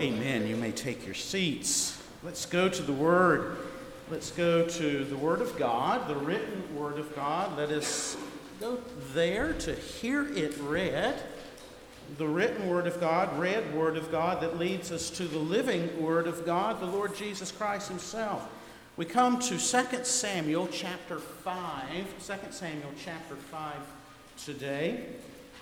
Amen. You may take your seats. Let's go to the Word. Let's go to the Word of God, the written Word of God. Let us go there to hear it read. The written Word of God, read Word of God that leads us to the living Word of God, the Lord Jesus Christ Himself. We come to 2 Samuel chapter 5. 2 Samuel chapter 5 today.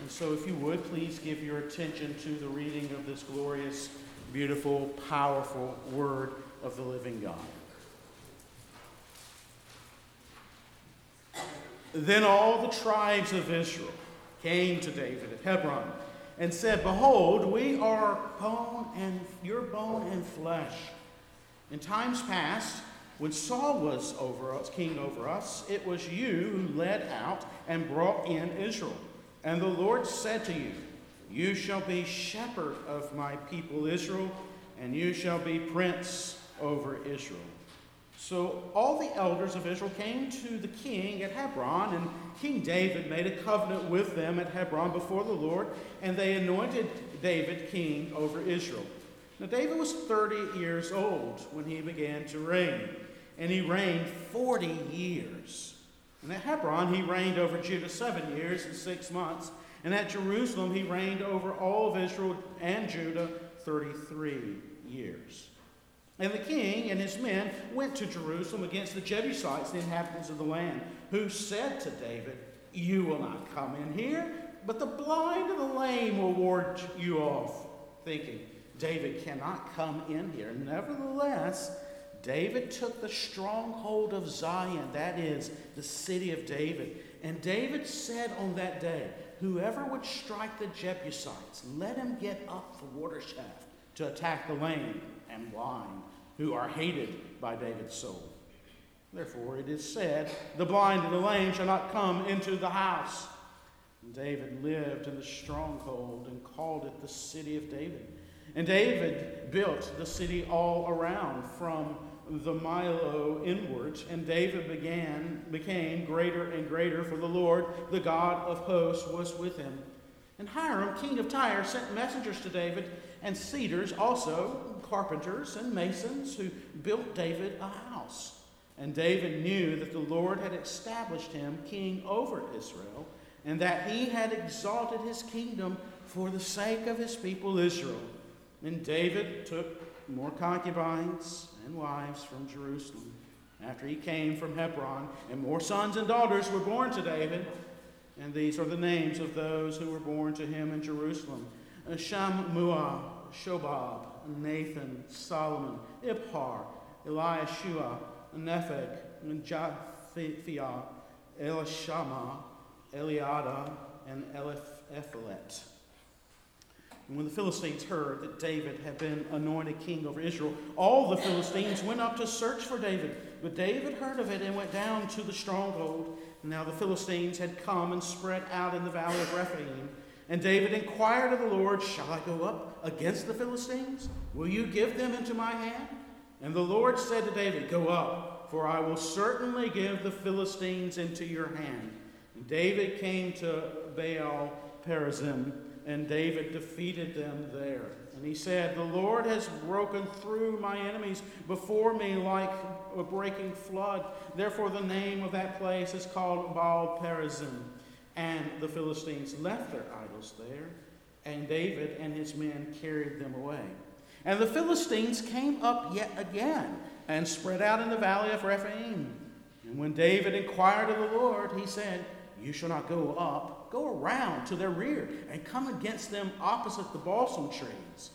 And so, if you would, please give your attention to the reading of this glorious, beautiful, powerful Word of the living God. Then all the tribes of Israel came to David at Hebron and said, Behold, we are bone and your bone and flesh. In times past, when Saul was over us, king over us, it was you who led out and brought in Israel. And the Lord said to you, You shall be shepherd of my people Israel, and you shall be prince over Israel. So all the elders of Israel came to the king at Hebron, and King David made a covenant with them at Hebron before the Lord, and they anointed David king over Israel. Now, David was 30 years old when he began to reign, and he reigned 40 years. And at Hebron, he reigned over Judah seven years and six months. And at Jerusalem, he reigned over all of Israel and Judah 33 years. And the king and his men went to Jerusalem against the Jebusites, the inhabitants of the land, who said to David, You will not come in here, but the blind and the lame will ward you off. Thinking, David cannot come in here. Nevertheless, David took the stronghold of Zion, that is, the city of David. And David said on that day, Whoever would strike the Jebusites, let him get up the water shaft to attack the lame and blind, who are hated by David's soul. Therefore, it is said, The blind and the lame shall not come into the house. And David lived in the stronghold and called it the city of David. And David built the city all around from the Millo inwards, and David began became greater and greater, for the Lord, the God of hosts, was with him. And Hiram, king of Tyre, sent messengers to David, and cedars also, carpenters and masons, who built David a house. And David knew that the Lord had established him king over Israel, and that he had exalted his kingdom for the sake of his people Israel. And David took more concubines and wives from Jerusalem after he came from Hebron, and more sons and daughters were born to David. And these are the names of those who were born to him in Jerusalem Shammua, Shobab, Nathan, Solomon, Ibhar, Eliashua, Nepheg, Japhia, Elishama, Eliada, and Eliphelet. And when the Philistines heard that David had been anointed king over Israel, all the Philistines went up to search for David. But David heard of it and went down to the stronghold. And Now the Philistines had come and spread out in the valley of Rephaim. And David inquired of the Lord, Shall I go up against the Philistines? Will you give them into my hand? And the Lord said to David, Go up, for I will certainly give the Philistines into your hand. And David came to Baal Perazim and David defeated them there. And he said, The Lord has broken through my enemies before me like a breaking flood. Therefore, the name of that place is called Baal Perazim. And the Philistines left their idols there, and David and his men carried them away. And the Philistines came up yet again and spread out in the valley of Rephaim. And when David inquired of the Lord, he said, You shall not go up go around to their rear and come against them opposite the balsam trees.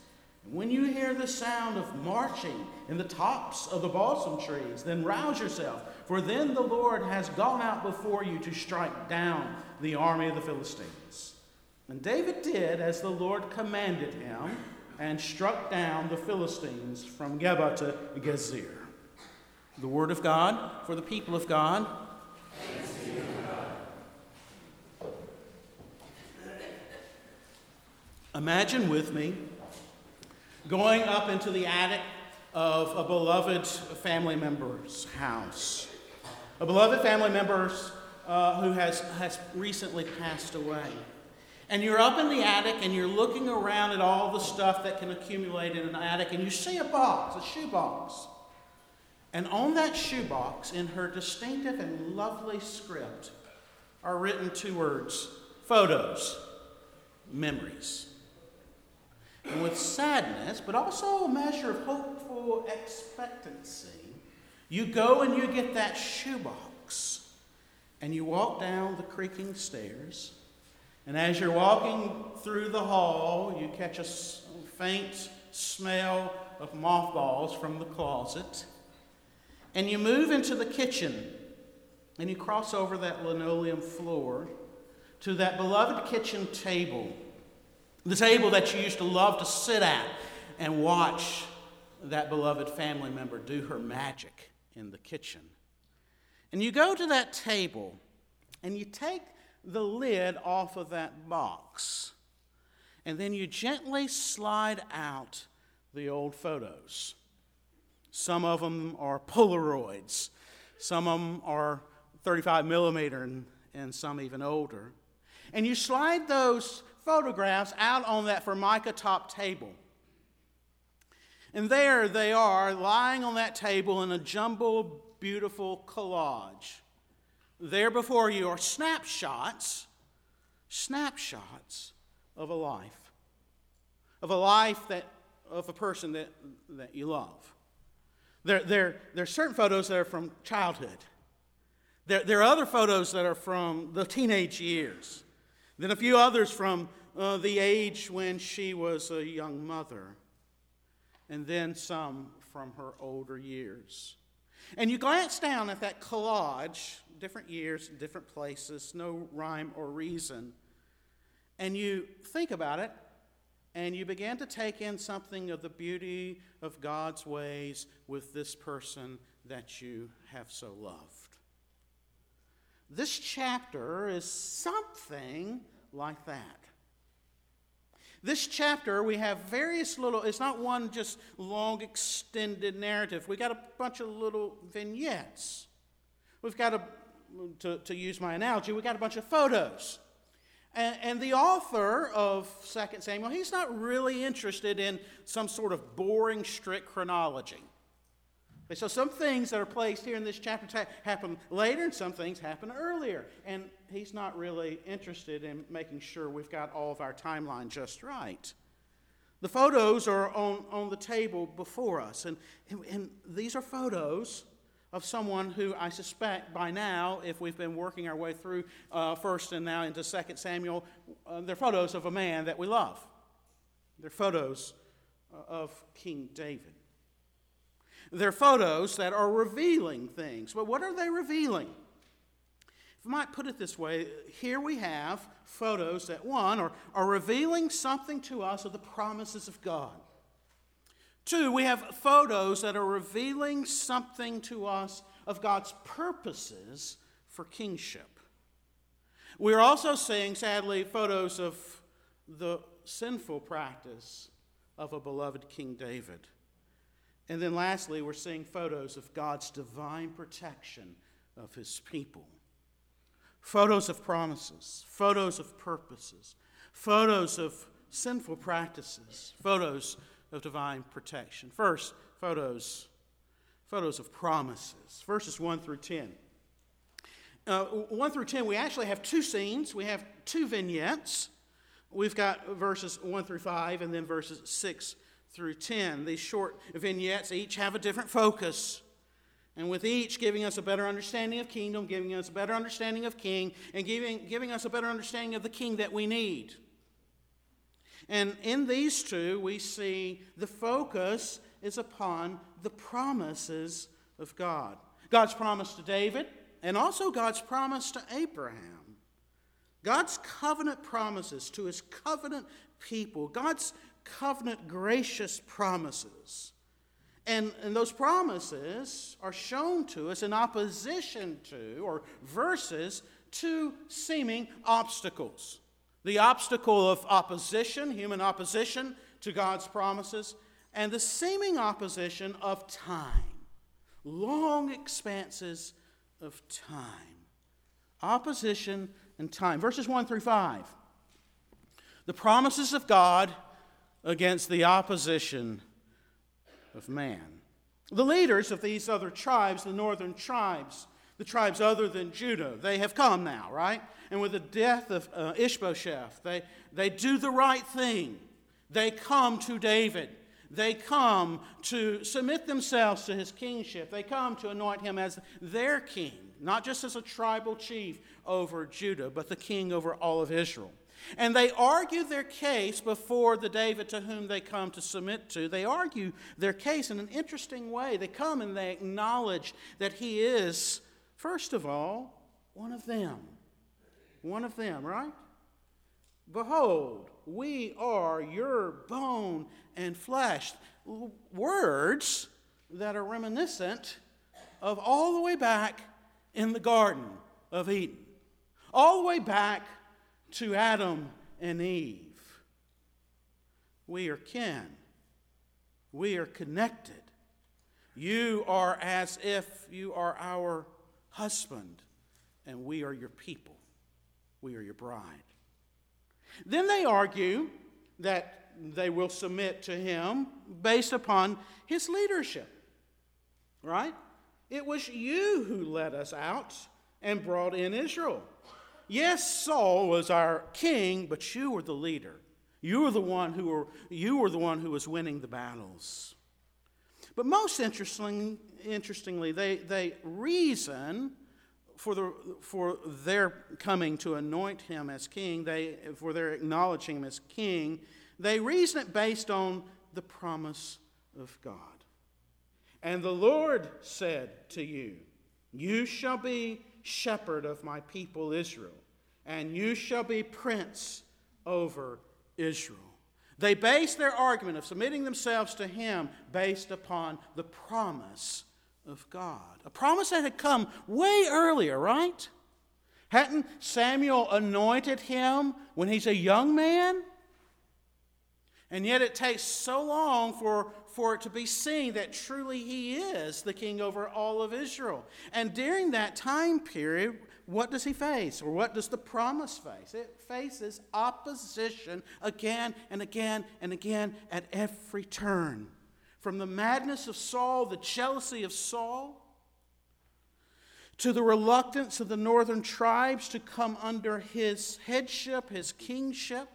And when you hear the sound of marching in the tops of the balsam trees, then rouse yourself, for then the Lord has gone out before you to strike down the army of the Philistines. And David did as the Lord commanded him and struck down the Philistines from Geba to Gezer. The word of God for the people of God. Imagine with me going up into the attic of a beloved family member's house. A beloved family member uh, who has, has recently passed away. And you're up in the attic and you're looking around at all the stuff that can accumulate in an attic, and you see a box, a shoebox. And on that shoebox, in her distinctive and lovely script, are written two words photos, memories. And with sadness, but also a measure of hopeful expectancy, you go and you get that shoebox and you walk down the creaking stairs. And as you're walking through the hall, you catch a faint smell of mothballs from the closet. And you move into the kitchen and you cross over that linoleum floor to that beloved kitchen table, the table that you used to love to sit at and watch that beloved family member do her magic in the kitchen. And you go to that table and you take the lid off of that box, and then you gently slide out the old photos. Some of them are Polaroids, some of them are 35 millimeter, and, and some even older. And you slide those photographs out on that formica top table. And there they are, lying on that table in a jumbled, beautiful collage. There before you are snapshots, snapshots of a life, of a life that, of a person that, that you love. There, there, there are certain photos that are from childhood. There, there are other photos that are from the teenage years. Then a few others from uh, the age when she was a young mother. And then some from her older years. And you glance down at that collage, different years, different places, no rhyme or reason. And you think about it, and you begin to take in something of the beauty of God's ways with this person that you have so loved. This chapter is something like that. This chapter, we have various little, it's not one just long extended narrative. We got a bunch of little vignettes. We've got a, to, to use my analogy, we got a bunch of photos. And, and, the author of 2 Samuel, he's not really interested in some sort of boring, strict chronology. So some things that are placed here in this chapter happen later, and some things happen earlier. And he's not really interested in making sure we've got all of our timeline just right. The photos are on, on the table before us, and, and, and these are photos of someone who I suspect by now, if we've been working our way through uh, first and now into Second Samuel, uh, they're photos of a man that we love. They're photos uh, of King David. They're photos that are revealing things. But what are they revealing? If I might put it this way, here we have photos that, one, are, are revealing something to us of the promises of God. Two, we have photos that are revealing something to us of God's purposes for kingship. We're also seeing, sadly, photos of the sinful practice of a beloved King David. And then lastly, we're seeing photos of God's divine protection of his people. Photos of promises, photos of purposes, photos of sinful practices, photos of divine protection. First, photos, photos of promises. Verses 1 through 10. Uh, 1 through 10, we actually have two scenes. We have two vignettes. We've got verses 1 through 5 and then verses 6 through 10. These short vignettes each have a different focus. And with each giving us a better understanding of kingdom, giving us a better understanding of king, and giving, giving us a better understanding of the king that we need. And in these two, we see the focus is upon the promises of God. God's promise to David, and also God's promise to Abraham. God's covenant promises to his covenant people. God's covenant gracious promises. And, and those promises are shown to us in opposition to, or versus to seeming obstacles. The obstacle of opposition, human opposition to God's promises, and the seeming opposition of time, long expanses of time. Opposition and time. Verses 1 through 5. The promises of God against the opposition of man. The leaders of these other tribes, the northern tribes, the tribes other than Judah, they have come now, right? And with the death of uh, Ishbosheth, they, they do the right thing. They come to David. They come to submit themselves to his kingship. They come to anoint him as their king, not just as a tribal chief over Judah, but the king over all of Israel. And they argue their case before the David to whom they come to submit to. They argue their case in an interesting way. They come and they acknowledge that he is, first of all, one of them. One of them, right? Behold, we are your bone and flesh. Words that are reminiscent of all the way back in the Garden of Eden, all the way back to Adam and Eve. We are kin, we are connected. You are as if you are our husband, and we are your people. We are your bride. Then they argue that they will submit to him based upon his leadership. Right? It was you who led us out and brought in Israel. Yes, Saul was our king, but you were the leader. You were the one who were, you were the one who was winning the battles. But most interesting, interestingly, they, they reason for, the, for their coming to anoint him as king, they, for their acknowledging him as king, they reason it based on the promise of God. And the Lord said to you, You shall be shepherd of my people Israel, and you shall be prince over Israel. They base their argument of submitting themselves to him based upon the promise of God. A promise that had come way earlier, right? Hadn't Samuel anointed him when he's a young man? And yet it takes so long for, for it to be seen that truly he is the king over all of Israel. And during that time period, what does he face? Or what does the promise face? It faces opposition again and again and again at every turn. From the madness of Saul, the jealousy of Saul, to the reluctance of the northern tribes to come under his headship, his kingship,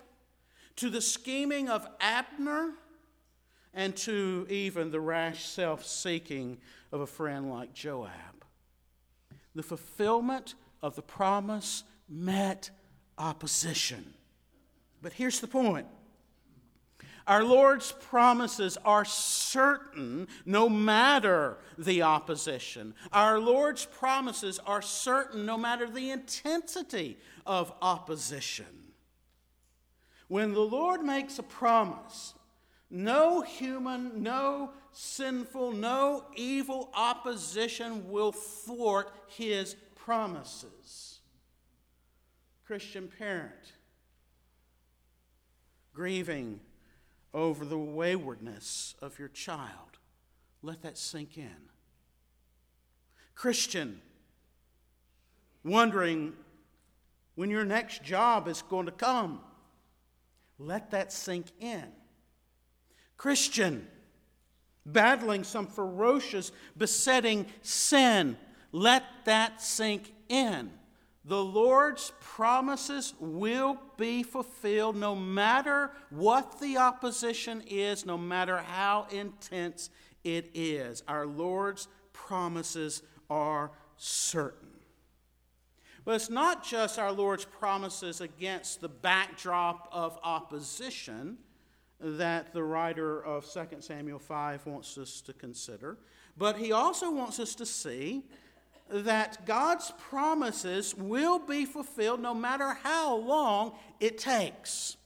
to the scheming of Abner, and to even the rash self seeking of a friend like Joab. The fulfillment of the promise met opposition. But here's the point our Lord's promises are certain no matter the opposition. Our Lord's promises are certain no matter the intensity of opposition. When the Lord makes a promise, no human, no sinful, no evil opposition will thwart his promises. Christian parent, grieving over the waywardness of your child. Let that sink in. Christian, wondering when your next job is going to come. Let that sink in. Christian, battling some ferocious, besetting sin. Let that sink in. The Lord's promises will be fulfilled no matter what the opposition is, no matter how intense it is. Our Lord's promises are certain. But it's not just our Lord's promises against the backdrop of opposition that the writer of 2 Samuel 5 wants us to consider, but he also wants us to see that God's promises will be fulfilled no matter how long it takes.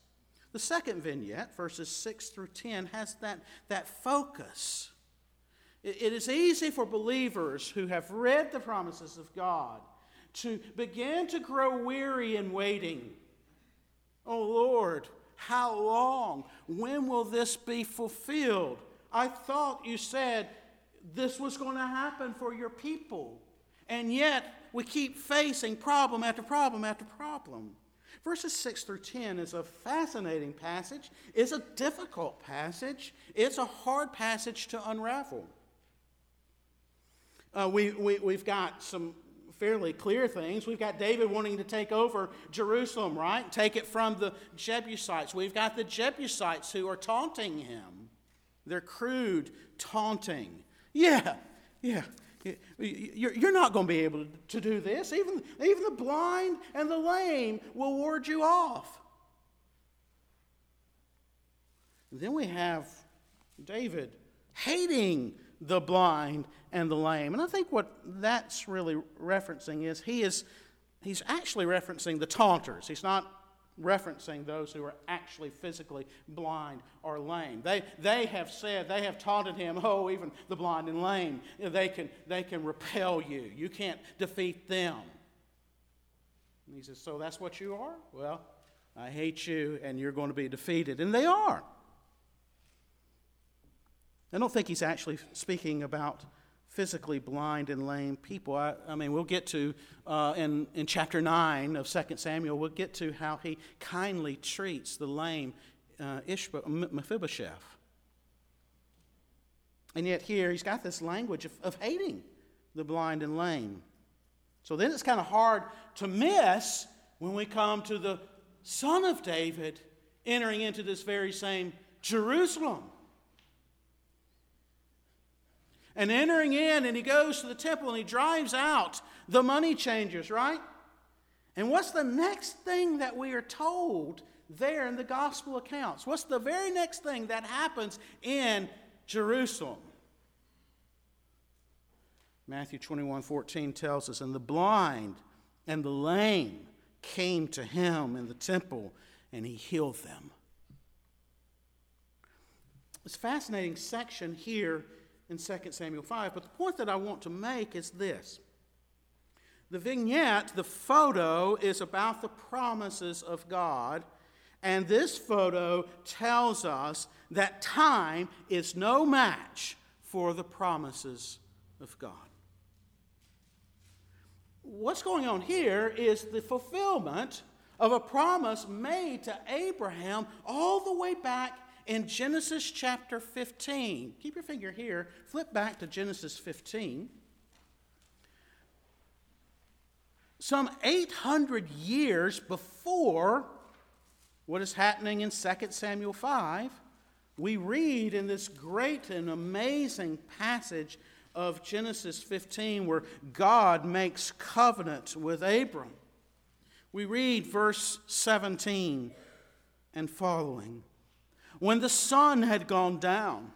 The second vignette, verses 6 through 10, has that, that focus. It, it is easy for believers who have read the promises of God to begin to grow weary in waiting. Oh Lord, how long? When will this be fulfilled? I thought you said this was going to happen for your people. And yet, we keep facing problem after problem after problem. Verses 6 through 10 is a fascinating passage. It's a difficult passage. It's a hard passage to unravel. Uh, we, we, we've got some fairly clear things. We've got David wanting to take over Jerusalem, right? Take it from the Jebusites. We've got the Jebusites who are taunting him. They're crude, taunting. Yeah, yeah. You're not going to be able to do this. Even, even the blind and the lame will ward you off. Then we have David hating the blind and the lame. And I think what that's really referencing is he is he's actually referencing the taunters. He's not referencing those who are actually physically blind or lame. They, they have said, they have taunted him, oh, even the blind and lame, they can, they can repel you. You can't defeat them. And he says, So that's what you are? Well, I hate you and you're going to be defeated. And they are. I don't think he's actually speaking about physically blind and lame people. I, I mean, we'll get to, uh, in, in chapter 9 of 2 Samuel, we'll get to how he kindly treats the lame uh, Mephibosheth. And yet, here, he's got this language of, of hating the blind and lame. So then it's kind of hard to miss when we come to the son of David entering into this very same Jerusalem and entering in, and he goes to the temple and he drives out the money changers, right? And what's the next thing that we are told there in the gospel accounts? What's the very next thing that happens in Jerusalem? Matthew 21 14 tells us, And the blind and the lame came to him in the temple, and he healed them. This fascinating section here in 2 Samuel 5. But the point that I want to make is this the vignette, the photo, is about the promises of God. And this photo tells us that time is no match for the promises of God. What's going on here is the fulfillment of a promise made to Abraham all the way back in Genesis chapter 15, keep your finger here, flip back to Genesis 15. Some 800 years before what is happening in 2 Samuel 5, we read in this great and amazing passage of Genesis 15 where God makes covenant with Abram. We read verse 17 and following. When the sun had gone down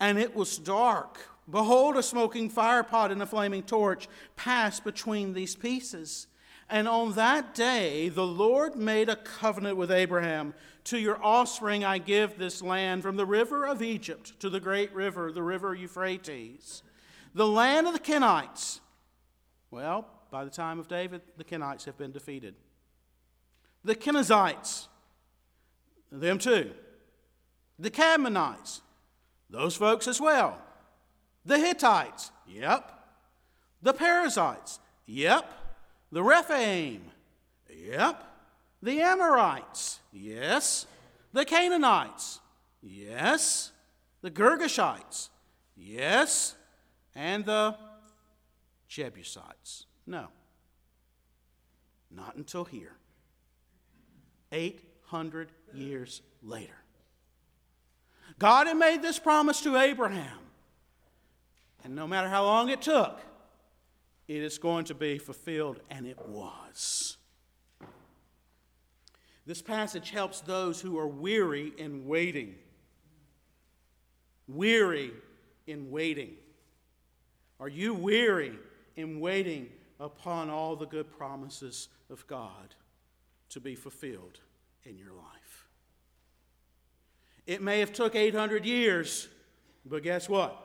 and it was dark, behold, a smoking firepot and a flaming torch passed between these pieces. And on that day, the Lord made a covenant with Abraham. To your offspring I give this land from the river of Egypt to the great river, the river Euphrates. The land of the Kenites. Well, by the time of David, the Kenites have been defeated. The Kenizzites, them too. The Canaanites, those folks as well. The Hittites, yep. The Perizzites, yep. The Rephaim, yep. The Amorites, yes. The Canaanites, yes. The Girgashites, yes. And the Jebusites, no. Not until here. 800 years later. God had made this promise to Abraham. And no matter how long it took, it is going to be fulfilled, and it was. This passage helps those who are weary in waiting. Weary in waiting. Are you weary in waiting upon all the good promises of God to be fulfilled in your life? It may have took 800 years, but guess what?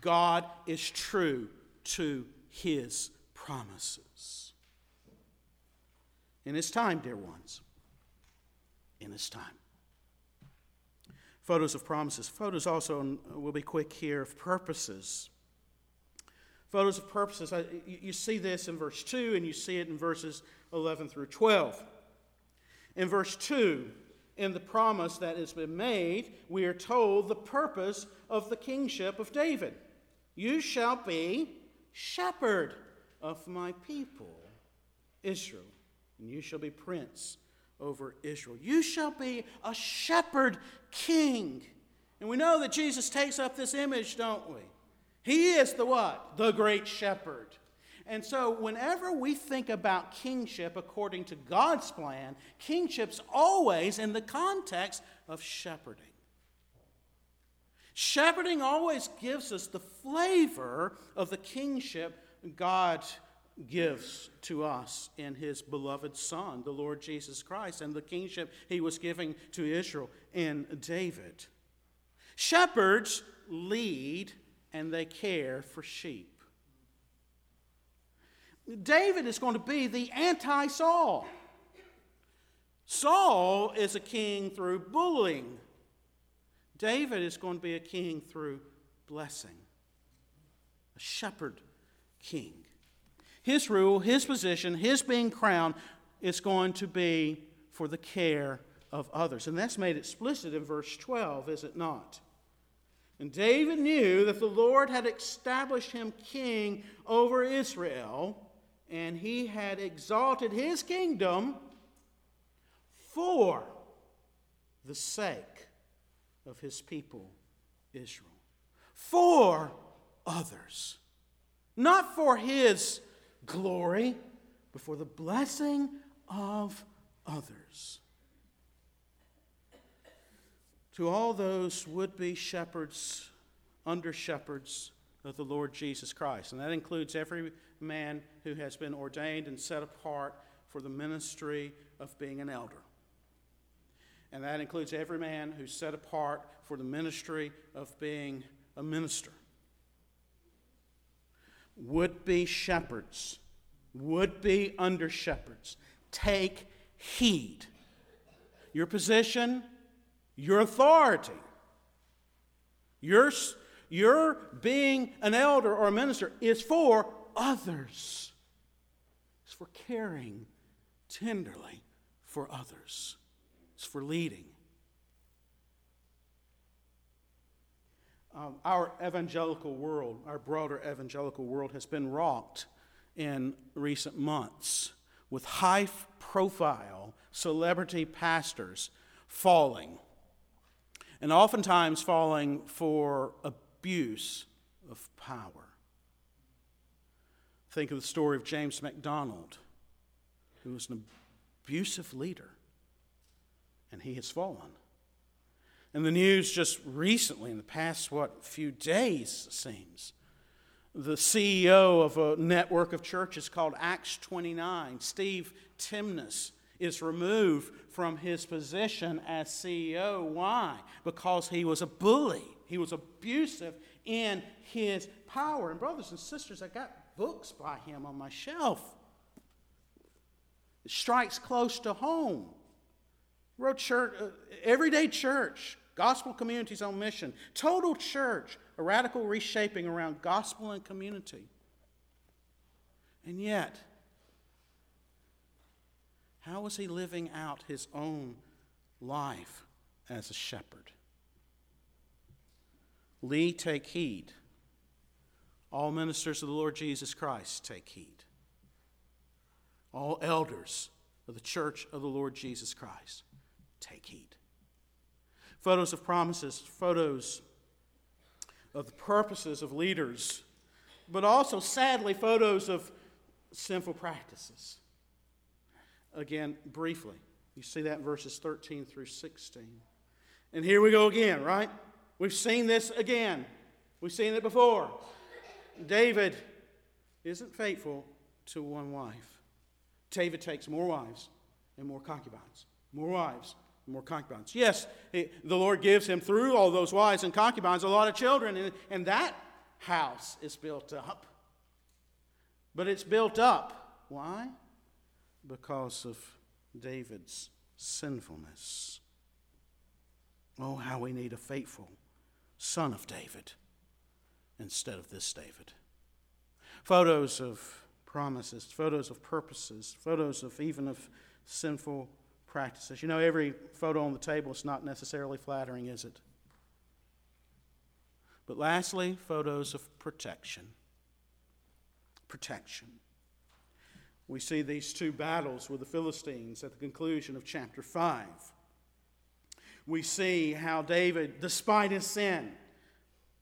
God is true to his promises. In his time, dear ones. In his time. Photos of promises. Photos also, will be quick here, of purposes. Photos of purposes. You see this in verse 2, and you see it in verses 11 through 12. In verse 2, in the promise that has been made, we are told the purpose of the kingship of David. You shall be shepherd of my people, Israel, and you shall be prince over Israel. You shall be a shepherd king. And we know that Jesus takes up this image, don't we? He is the what? The great shepherd. And so, whenever we think about kingship according to God's plan, kingship's always in the context of shepherding. Shepherding always gives us the flavor of the kingship God gives to us in his beloved Son, the Lord Jesus Christ, and the kingship he was giving to Israel in David. Shepherds lead and they care for sheep. David is going to be the anti Saul. Saul is a king through bullying. David is going to be a king through blessing, a shepherd king. His rule, his position, his being crowned is going to be for the care of others. And that's made explicit in verse 12, is it not? And David knew that the Lord had established him king over Israel and he had exalted his kingdom for the sake of his people, Israel. For others. Not for his glory, but for the blessing of others. To all those would be shepherds, under shepherds of the Lord Jesus Christ, and that includes every man who has been ordained and set apart for the ministry of being an elder. And that includes every man who's set apart for the ministry of being a minister. Would be shepherds, would be under shepherds, take heed. Your position, your authority, your, your being an elder or a minister is for others. It's for caring tenderly for others, it's for leading. Um, our evangelical world, our broader evangelical world, has been rocked in recent months with high profile celebrity pastors falling, and oftentimes falling for abuse of power. Think of the story of James MacDonald, who was an abusive leader, and he has fallen. And the news just recently, in the past, what, few days, seems, the CEO of a network of churches called Acts 29, Steve Timmis, is removed from his position as CEO. Why? Because he was a bully. He was abusive in his power. And, brothers and sisters, I got books by him on my shelf. It strikes close to home. Wrote church, uh, everyday church, gospel communities on mission, total church, a radical reshaping around gospel and community. And yet, how was he living out his own life as a shepherd? Lee, take heed. All ministers of the Lord Jesus Christ, take heed. All elders of the church of the Lord Jesus Christ, take heed. Photos of promises, photos of the purposes of leaders, but also, sadly, photos of sinful practices. Again, briefly, you see that in verses 13 through 16. And here we go again, right? We've seen this again. We've seen it before. David isn't faithful to one wife. David takes more wives and more concubines. More wives and more concubines. Yes, the Lord gives him, through all those wives and concubines, a lot of children, and, and that house is built up. But it's built up. Why? Because of David's sinfulness. Oh, how we need a faithful son of David instead of this David. Photos of promises, photos of purposes, photos of even of sinful practices. You know, every photo on the table is not necessarily flattering, is it? But lastly, photos of protection. Protection. We see these two battles with the Philistines at the conclusion of chapter 5. We see how David, despite his sin,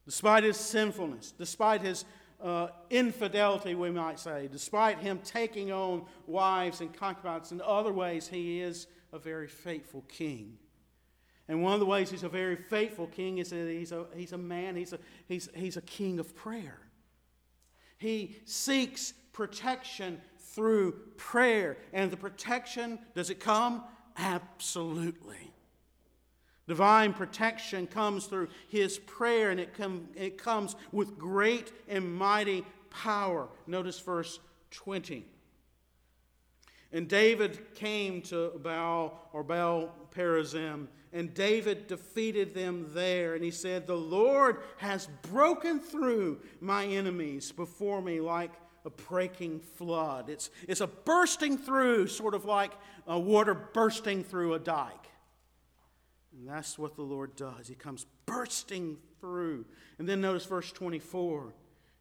despite his sinfulness, despite his uh, infidelity, we might say, despite him taking on wives and concubines in other ways, he is a very faithful king. And one of the ways he's a very faithful king is that he's a, he's a man, he's a, he's, he's a king of prayer. He seeks protection through prayer. And the protection, does it come? Absolutely. Divine protection comes through his prayer, and it, com- it comes with great and mighty power. Notice verse 20. And David came to Baal or Baal Perazim, and David defeated them there. And he said, The Lord has broken through my enemies before me like a breaking flood. It's, it's a bursting through, sort of like water bursting through a dike. And that's what the Lord does. He comes bursting through. And then notice verse 24.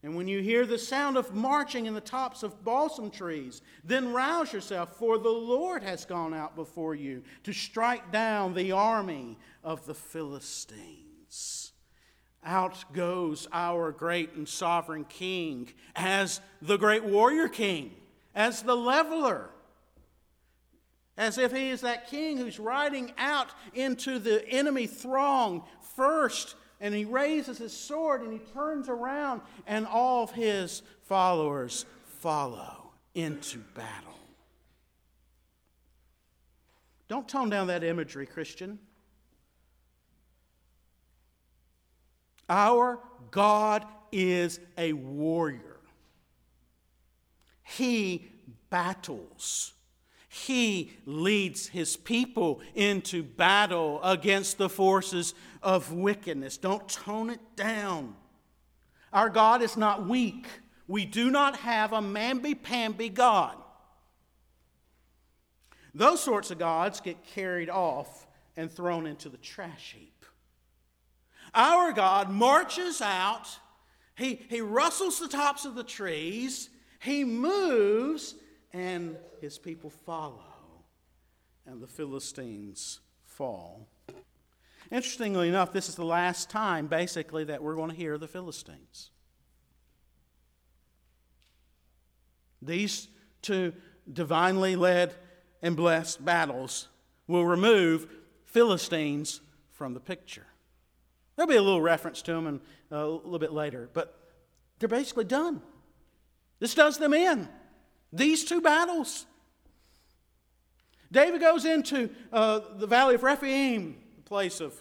And when you hear the sound of marching in the tops of balsam trees, then rouse yourself, for the Lord has gone out before you to strike down the army of the Philistines. Out goes our great and sovereign King as the great warrior king, as the leveler, as if he is that king who's riding out into the enemy throng first and he raises his sword and he turns around, and all of his followers follow into battle. Don't tone down that imagery, Christian. Our God is a warrior. He battles. He leads his people into battle against the forces of wickedness. Don't tone it down. Our God is not weak. We do not have a mamby pamby God. Those sorts of gods get carried off and thrown into the trash heap. Our God marches out, he, he rustles the tops of the trees, he moves, and his people follow. And the Philistines fall. Interestingly enough, this is the last time, basically, that we're going to hear the Philistines. These two divinely led and blessed battles will remove Philistines from the picture. There'll be a little reference to them in, uh, a little bit later, but they're basically done. This does them in. These two battles. David goes into uh, the valley of Rephaim, the place of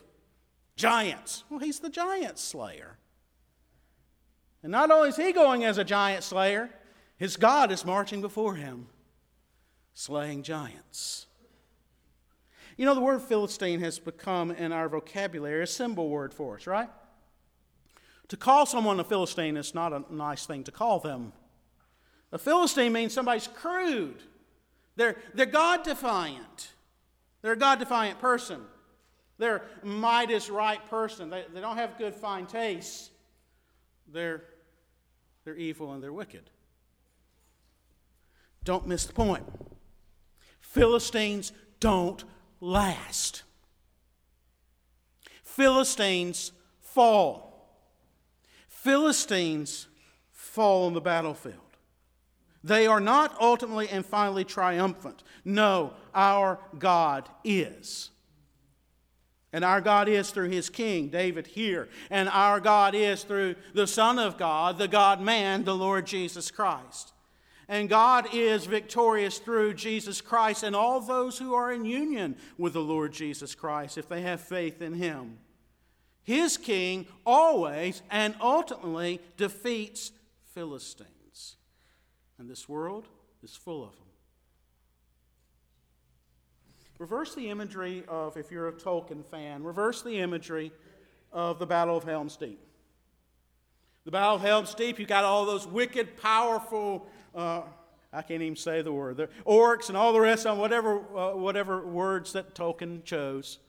giants. Well, he's the giant slayer. And not only is he going as a giant slayer, his God is marching before him, slaying giants. You know, the word Philistine has become in our vocabulary a symbol word for us, right? To call someone a Philistine is not a nice thing to call them. A Philistine means somebody's crude. They're, they're God defiant. They're a God defiant person. They're Midas right person. They, they don't have good, fine taste. They're, they're evil and they're wicked. Don't miss the point. Philistines don't last. Philistines fall. Philistines fall on the battlefield. They are not ultimately and finally triumphant. No, our God is. And our God is through his king, David here. And our God is through the Son of God, the God man, the Lord Jesus Christ. And God is victorious through Jesus Christ and all those who are in union with the Lord Jesus Christ if they have faith in him. His king always and ultimately defeats Philistines. And this world is full of them. Reverse the imagery of, if you're a Tolkien fan, reverse the imagery of the Battle of Helm's Deep. The Battle of Helm's Deep, you got all those wicked, powerful uh, I can't even say the word. The orcs and all the rest of them, whatever, uh, whatever words that Tolkien chose.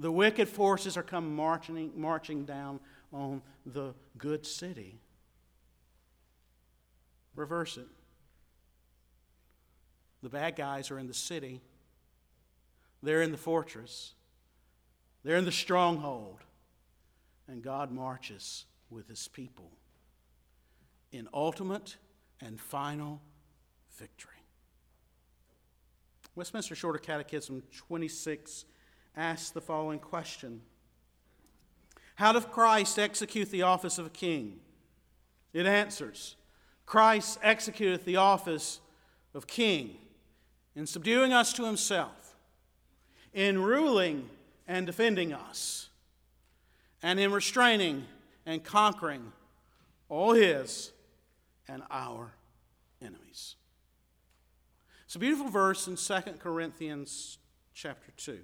The wicked forces are come marching, marching down on the good city. Reverse it. The bad guys are in the city, they're in the fortress, they're in the stronghold, and God marches with his people in ultimate and final victory. Westminster Shorter Catechism 26 asks the following question How does Christ execute the office of a king? It answers Christ executeth the office of king in subduing us to himself, in ruling and defending us, and in restraining and conquering all his and our enemies. It's a beautiful verse in 2 Corinthians chapter 2.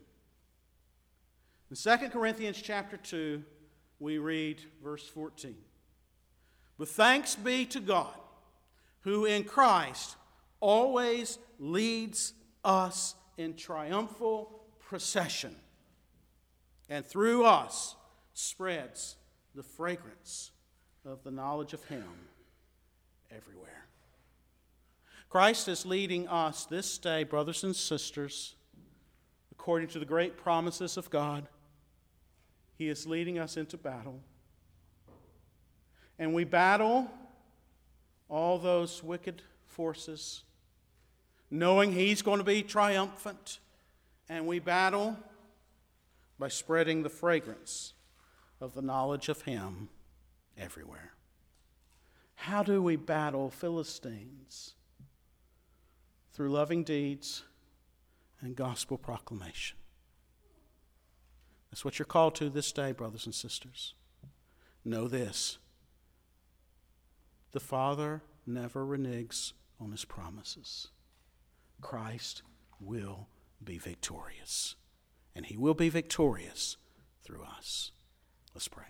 In 2 Corinthians chapter 2, we read verse 14. But thanks be to God, who in Christ always leads us in triumphal procession, and through us spreads the fragrance of the knowledge of Him everywhere. Christ is leading us this day, brothers and sisters, according to the great promises of God. He is leading us into battle. And we battle all those wicked forces, knowing He's going to be triumphant. And we battle by spreading the fragrance of the knowledge of Him everywhere. How do we battle Philistines? Through loving deeds and gospel proclamation. That's what you're called to this day, brothers and sisters. Know this the Father never reneges on his promises. Christ will be victorious, and he will be victorious through us. Let's pray.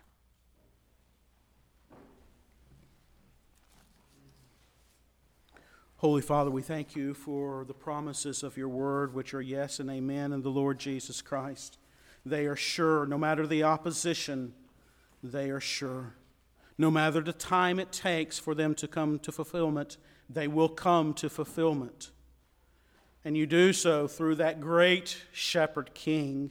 Holy Father, we thank you for the promises of your word, which are yes and amen in the Lord Jesus Christ. They are sure, no matter the opposition, they are sure. No matter the time it takes for them to come to fulfillment, they will come to fulfillment. And you do so through that great shepherd king,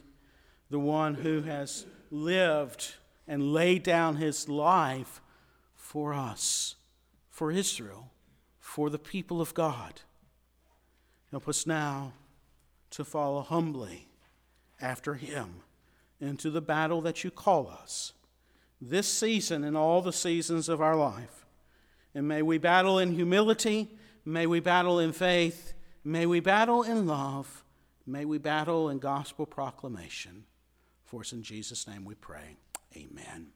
the one who has lived and laid down his life for us, for Israel for the people of God. Help us now to follow humbly after Him into the battle that you call us this season and all the seasons of our life. And may we battle in humility, may we battle in faith, may we battle in love, may we battle in gospel proclamation. For us in Jesus' name we pray. Amen.